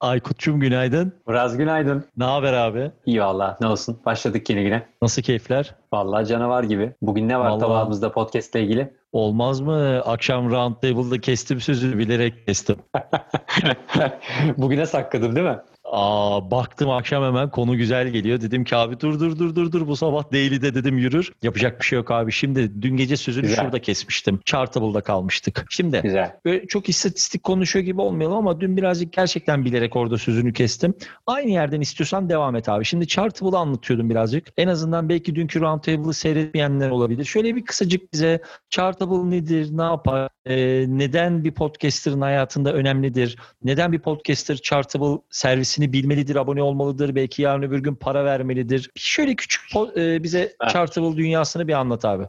Aykut'cum günaydın. Muraz günaydın. Ne haber abi? İyi valla ne olsun. Başladık yeni güne. Nasıl keyifler? Vallahi canavar gibi. Bugün ne var Vallahi. tabağımızda podcast ile ilgili? Olmaz mı? Akşam round table'da kestim sözü bilerek kestim. Bugüne sakladım değil mi? Aa baktım akşam hemen konu güzel geliyor. Dedim ki abi dur dur dur dur dur bu sabah daily'de dedim yürür. Yapacak bir şey yok abi. Şimdi dün gece sözünü Güzel. şurada kesmiştim. Chartable'da kalmıştık. Şimdi Güzel. böyle çok istatistik konuşuyor gibi olmayalım ama dün birazcık gerçekten bilerek orada sözünü kestim. Aynı yerden istiyorsan devam et abi. Şimdi Chartable'ı anlatıyordum birazcık. En azından belki dünkü Roundtable'ı seyretmeyenler olabilir. Şöyle bir kısacık bize Chartable nedir, ne yapar, e, neden bir podcaster'ın hayatında önemlidir, neden bir podcaster Chartable servisini bilmelidir, abone olmalıdır, belki yarın öbür gün para vermelidir. Şöyle küçük e, bize Ha. Chartable dünyasını bir anlat abi.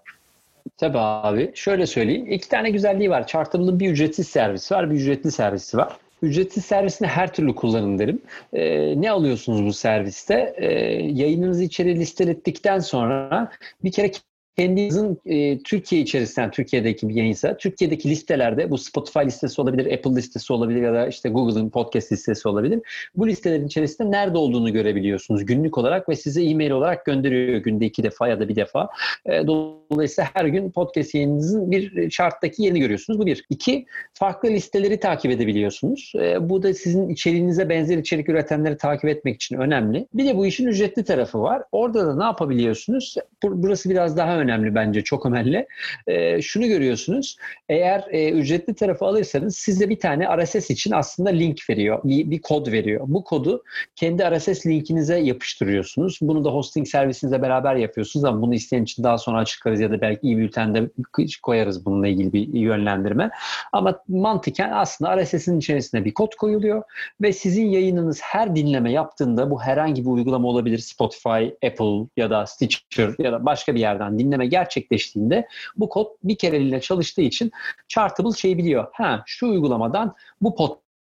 Tabii abi. Şöyle söyleyeyim. İki tane güzelliği var. Chartable'ın bir ücretsiz servisi var, bir ücretli servisi var. Ücretsiz servisini her türlü kullanın derim. Ee, ne alıyorsunuz bu serviste? Ee, yayınınızı içeri listelettikten sonra bir kere kendinizin e, Türkiye içerisinden, Türkiye'deki bir yayınsa, Türkiye'deki listelerde bu Spotify listesi olabilir, Apple listesi olabilir ya da işte Google'ın podcast listesi olabilir. Bu listelerin içerisinde nerede olduğunu görebiliyorsunuz günlük olarak ve size e-mail olarak gönderiyor günde iki defa ya da bir defa. E, Dolayısıyla her gün podcast yayınınızın bir charttaki yerini görüyorsunuz. Bu bir. İki, farklı listeleri takip edebiliyorsunuz. E, bu da sizin içeriğinize benzer içerik üretenleri takip etmek için önemli. Bir de bu işin ücretli tarafı var. Orada da ne yapabiliyorsunuz? Bu- Burası biraz daha önemli bence, çok önemli. E, şunu görüyorsunuz. Eğer e, ücretli tarafı alırsanız size bir tane RSS için aslında link veriyor. Bir, bir kod veriyor. Bu kodu kendi RSS linkinize yapıştırıyorsunuz. Bunu da hosting servisinizle beraber yapıyorsunuz ama bunu isteyen için daha sonra açıklarız ya da belki e-bültende koyarız bununla ilgili bir yönlendirme. Ama mantıken aslında RSS'in içerisine bir kod koyuluyor ve sizin yayınınız her dinleme yaptığında bu herhangi bir uygulama olabilir Spotify, Apple ya da Stitcher ya da başka bir yerden dinleme gerçekleştiğinde bu kod bir kereliğine çalıştığı için Chartable şey biliyor. Ha şu uygulamadan bu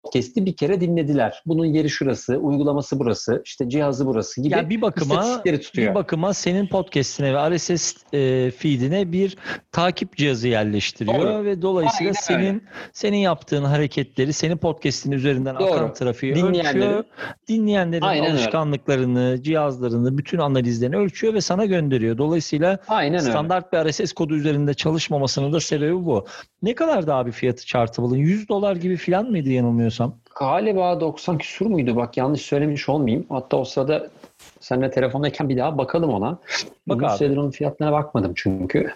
podcast'i bir kere dinlediler. Bunun yeri şurası, uygulaması burası, işte cihazı burası gibi Yani bir bakıma tutuyor. bir bakıma senin podcast'ine ve RSS e, feed'ine bir takip cihazı yerleştiriyor Doğru. ve dolayısıyla Aynen öyle. senin senin yaptığın hareketleri senin podcast'in üzerinden Doğru. akan trafiği Dinleyenlerin. ölçüyor. Dinleyenlerin Aynen öyle. alışkanlıklarını, cihazlarını, bütün analizlerini ölçüyor ve sana gönderiyor. Dolayısıyla Aynen öyle. standart bir RSS kodu üzerinde çalışmamasının da sebebi bu. Ne kadar da abi fiyatı Chartable'ın? 100 dolar gibi falan mıydı yanılmıyorsam? Galiba 90 küsur muydu? Bak yanlış söylemiş olmayayım. Hatta o sırada seninle telefondayken bir daha bakalım ona. Bak Uzun süredir onun fiyatlarına bakmadım çünkü.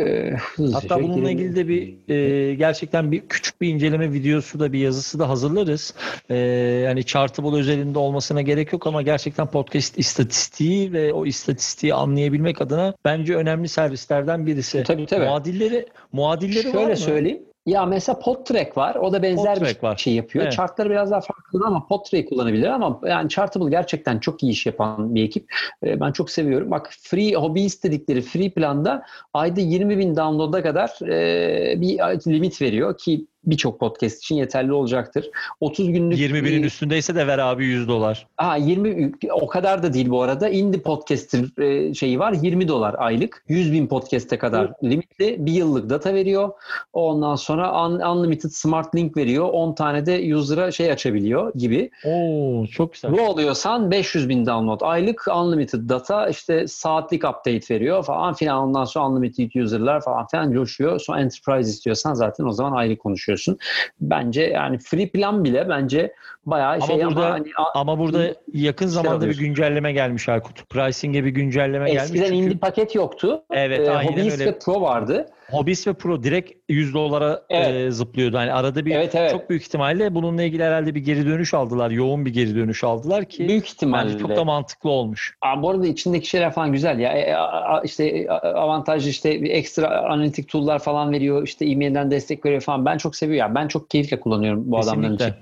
Ee, Hatta bununla girelim. ilgili de bir e, gerçekten bir küçük bir inceleme videosu da bir yazısı da hazırlarız. E, yani Chartable özelinde olmasına gerek yok ama gerçekten podcast istatistiği ve o istatistiği anlayabilmek adına bence önemli servislerden birisi. Tabii tabii. Muadilleri muadilleri var Şöyle mı? söyleyeyim. Ya mesela Podtrack var. O da benzer Podtrack bir var. şey yapıyor. Evet. Chartları biraz daha farklı ama Podtrack kullanabilir ama yani Chartable gerçekten çok iyi iş yapan bir ekip. Ee, Ben çok seviyorum. Bak free hobbyist dedikleri free planda ayda 20 bin download'a kadar e, bir limit veriyor ki birçok podcast için yeterli olacaktır. 30 günlük 20 binin e, üstündeyse de ver abi 100 dolar. Ha 20 o kadar da değil bu arada. Indie podcaster e, şeyi var 20 dolar aylık. 100 bin podcast'e kadar limitli. Bir yıllık data veriyor. Ondan sonra un- unlimited smart link veriyor. 10 tane de user'a şey açabiliyor gibi. Oo çok güzel. Bu oluyorsan 500 bin download aylık unlimited data işte saatlik update veriyor falan filan. Ondan sonra unlimited user'lar falan filan coşuyor. Sonra enterprise istiyorsan zaten o zaman ayrı konuşuyorsun. Bence yani free plan bile bence bayağı Ama şey burada- ama hani Ama burada yakın şey zamanda bir güncelleme gelmiş Aykut. Pricing'e bir güncelleme gelmiş. Eskiden çünkü- indie paket yoktu. Evet, Ee, aynen Hobbyist öyle. ve Pro vardı. Hobis ve Pro direkt 100 dolara Evet. e, zıplıyordu. Hani arada bir Evet evet. çok büyük ihtimalle bununla ilgili herhalde bir geri dönüş aldılar. Yoğun bir geri dönüş aldılar ki Büyük ihtimalle. bence çok da mantıklı olmuş. Aa, bu arada içindeki şeyler falan güzel ya. E, a- a- işte e, avantajlı işte bir ekstra analitik tool'lar falan veriyor. İşte e-mail'den destek veriyor falan. Ben çok seviyorum. Yani ben çok keyifle kullanıyorum bu adamların için.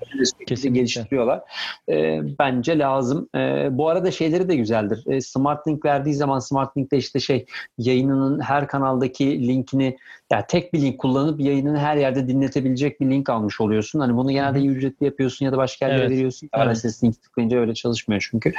Kesinlikle. geliştiriyorlar. E, bence lazım. E, bu arada şeyleri de güzeldir. E, Smart Link verdiği zaman Smart Link'te işte şey yayınının her kanaldaki linkini ya tek bir link kullanıp yayınını her yerde dinletebilecek bir link almış oluyorsun. Hani bunu genelde Hı hı. ya ücretli yapıyorsun ya da başka yerlere Evet. veriyorsun. Evet. RSS link tıklayınca öyle çalışmıyor çünkü.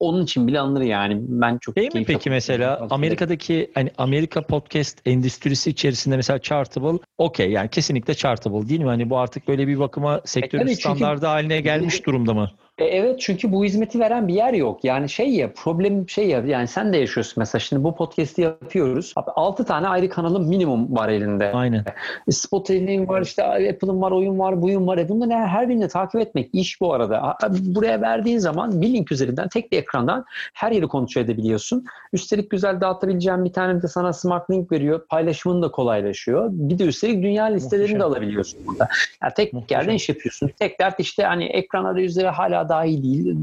Onun için bile alınır yani. Ben çok Değil mi keyifle peki mesela. Amerika'daki hani Amerika podcast endüstrisi içerisinde mesela Chartable okey yani kesinlikle Chartable değil mi? Hani bu artık böyle bir bakıma sektörün E, tabii çünkü- standardı haline gelmiş durumda mı? E, evet çünkü bu hizmeti veren bir yer yok. Yani şey ya problem şey ya yani sen de yaşıyorsun mesela şimdi bu podcast'i yapıyoruz. Abi 6 tane ayrı kanalın minimum var elinde. Aynen. E, Spotify'nin var işte Apple'ın var oyun var buyun var. E bunları her, her birini takip etmek iş bu arada. Buraya verdiğin zaman bir link üzerinden tek bir ekrandan her yeri kontrol edebiliyorsun. Üstelik güzel dağıtabileceğin bir tane de sana smart link veriyor. Paylaşımın da kolaylaşıyor. Bir de üstelik dünya listelerini Muhteşem. de alabiliyorsun burada. Yani tek Muhteşem. yerden iş yapıyorsun. Tek dert işte hani ekran arayüzleri hala daha iyi değil.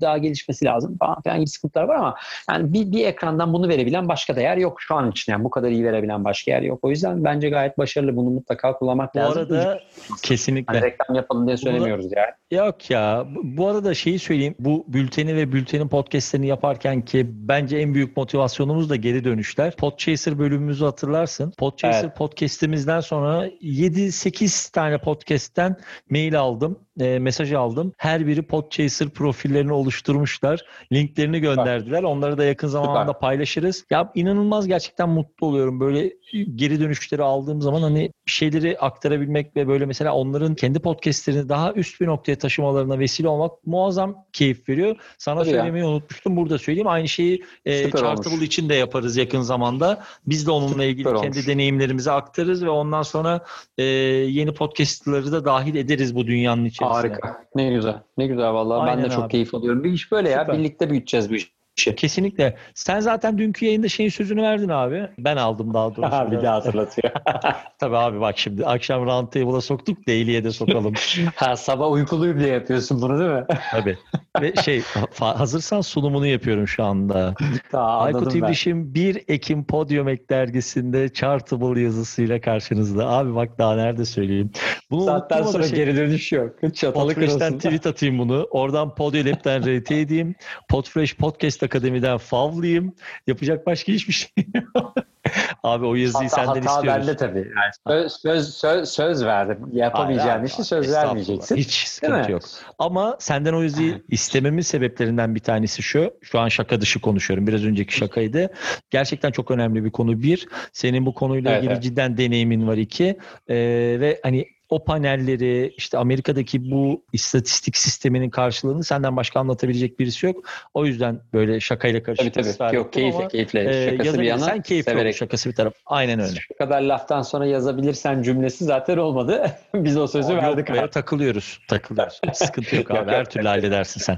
Daha gelişmesi lazım falan filan gibi sıkıntılar var ama yani bir, bir ekrandan bunu verebilen başka da yer yok şu an için. Yani bu kadar iyi verebilen başka yer yok. O yüzden bence gayet başarılı. Bunu mutlaka kullanmak Bu lazım. arada kesinlikle. Hani reklam yapalım diye söylemiyoruz yani. Yok ya. Bu- Bu arada şeyi söyleyeyim. Bu bülteni ve bültenin podcastlerini yaparken ki bence en büyük motivasyonumuz da geri dönüşler. Podchaser bölümümüzü hatırlarsın. Podchaser Evet. podcastimizden sonra 7-8 tane podcast'ten mail aldım. e, mesaj aldım. Her biri Podchaser profillerini oluşturmuşlar. Linklerini gönderdiler. Onları da yakın zamanda paylaşırız. Ya inanılmaz gerçekten mutlu oluyorum. Böyle geri dönüşleri aldığım zaman hani bir şeyleri aktarabilmek ve böyle mesela onların kendi podcastlerini daha üst bir noktaya taşımalarına vesile olmak muazzam keyif veriyor. Sana Tabii ya. söylemeyi unutmuştum. Burada söyleyeyim. Aynı şeyi e, Süper Chartable olmuş. için de yaparız yakın zamanda. Biz de onunla ilgili Süper kendi olmuş. deneyimlerimizi aktarırız ve ondan sonra e, yeni podcastları da dahil ederiz bu dünyanın içerisine. Harika. Ne güzel. Ne güzel vallahi. ben Aynen de çok abi. keyif alıyorum. Bir iş böyle ya. Süper. Birlikte büyüteceğiz bu işi. Kesinlikle. Sen zaten dünkü yayında şeyin sözünü verdin abi. Ben aldım daha doğrusu. bir daha hatırlatıyor. Tabii abi bak şimdi akşam roundtable'a soktuk daily'e de sokalım. ha, sabah uykuluyum diye yapıyorsun bunu değil mi? Tabii. Ve şey hazırsan sunumunu yapıyorum şu anda. Tamam, Aykut. İbrişim 1 Ekim Podium Ek dergisinde Chartable yazısıyla karşınızda. Abi bak daha nerede söyleyeyim. Bunu Saatten sonra şey, geri dönüş yok. Çatalı Podfresh'ten tweet atayım bunu. Oradan Podiolab'den RT edeyim. Podfresh Podcast Akademi'den favlayayım. Yapacak başka hiçbir şey yok. Abi o yazıyı Hata, senden hata istiyoruz. bende tabii. Yani söz, söz, söz, söz verdim. Yapamayacağın işi söz vermeyeceksin. Hiç sıkıntı yok. Ama senden o yazıyı istememin sebeplerinden bir tanesi şu. Şu an şaka dışı konuşuyorum. Biraz önceki şakaydı. Gerçekten çok önemli bir konu. Bir, senin bu konuyla Evet, ilgili evet. cidden deneyimin var. iki Ee, ve hani o panelleri işte Amerika'daki bu istatistik sisteminin karşılığını senden başka anlatabilecek birisi yok. O yüzden böyle şakayla Tabii karışık tabii. ısrar Yok keyifle ama, keyifle. e, Şakası bir yana yazabilirsen keyifli olur. severek. Şakası bir taraf. Aynen öyle. Şu kadar laftan sonra yazabilirsen cümlesi zaten olmadı. Biz o sözü Yok verdik abi. takılıyoruz. Takılıyoruz. Sıkıntı yok Yok, abi. yok. Her türlü halledersin sen.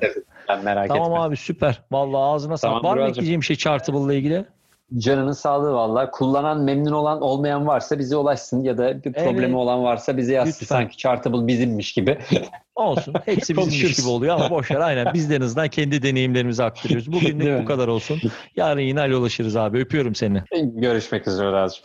Ben merak Tamam etme. abi süper. Vallahi ağzına sağlık. Tamam, Var mı ekleyeceğim şey Chartable ile ilgili? Canının sağlığı valla. Kullanan, memnun olan, olmayan varsa bize ulaşsın ya da bir problemi Evet. olan varsa bize yazsın. Lütfen. Sanki Chartable bizimmiş gibi. Olsun. Hepsi bizimmiş gibi oluyor ama boş ver. Aynen biz en azından kendi deneyimlerimizi aktarıyoruz. Bugünlük bu kadar olsun. Yarın yine ulaşırız abi. Öpüyorum seni. Görüşmek üzere Razcığım.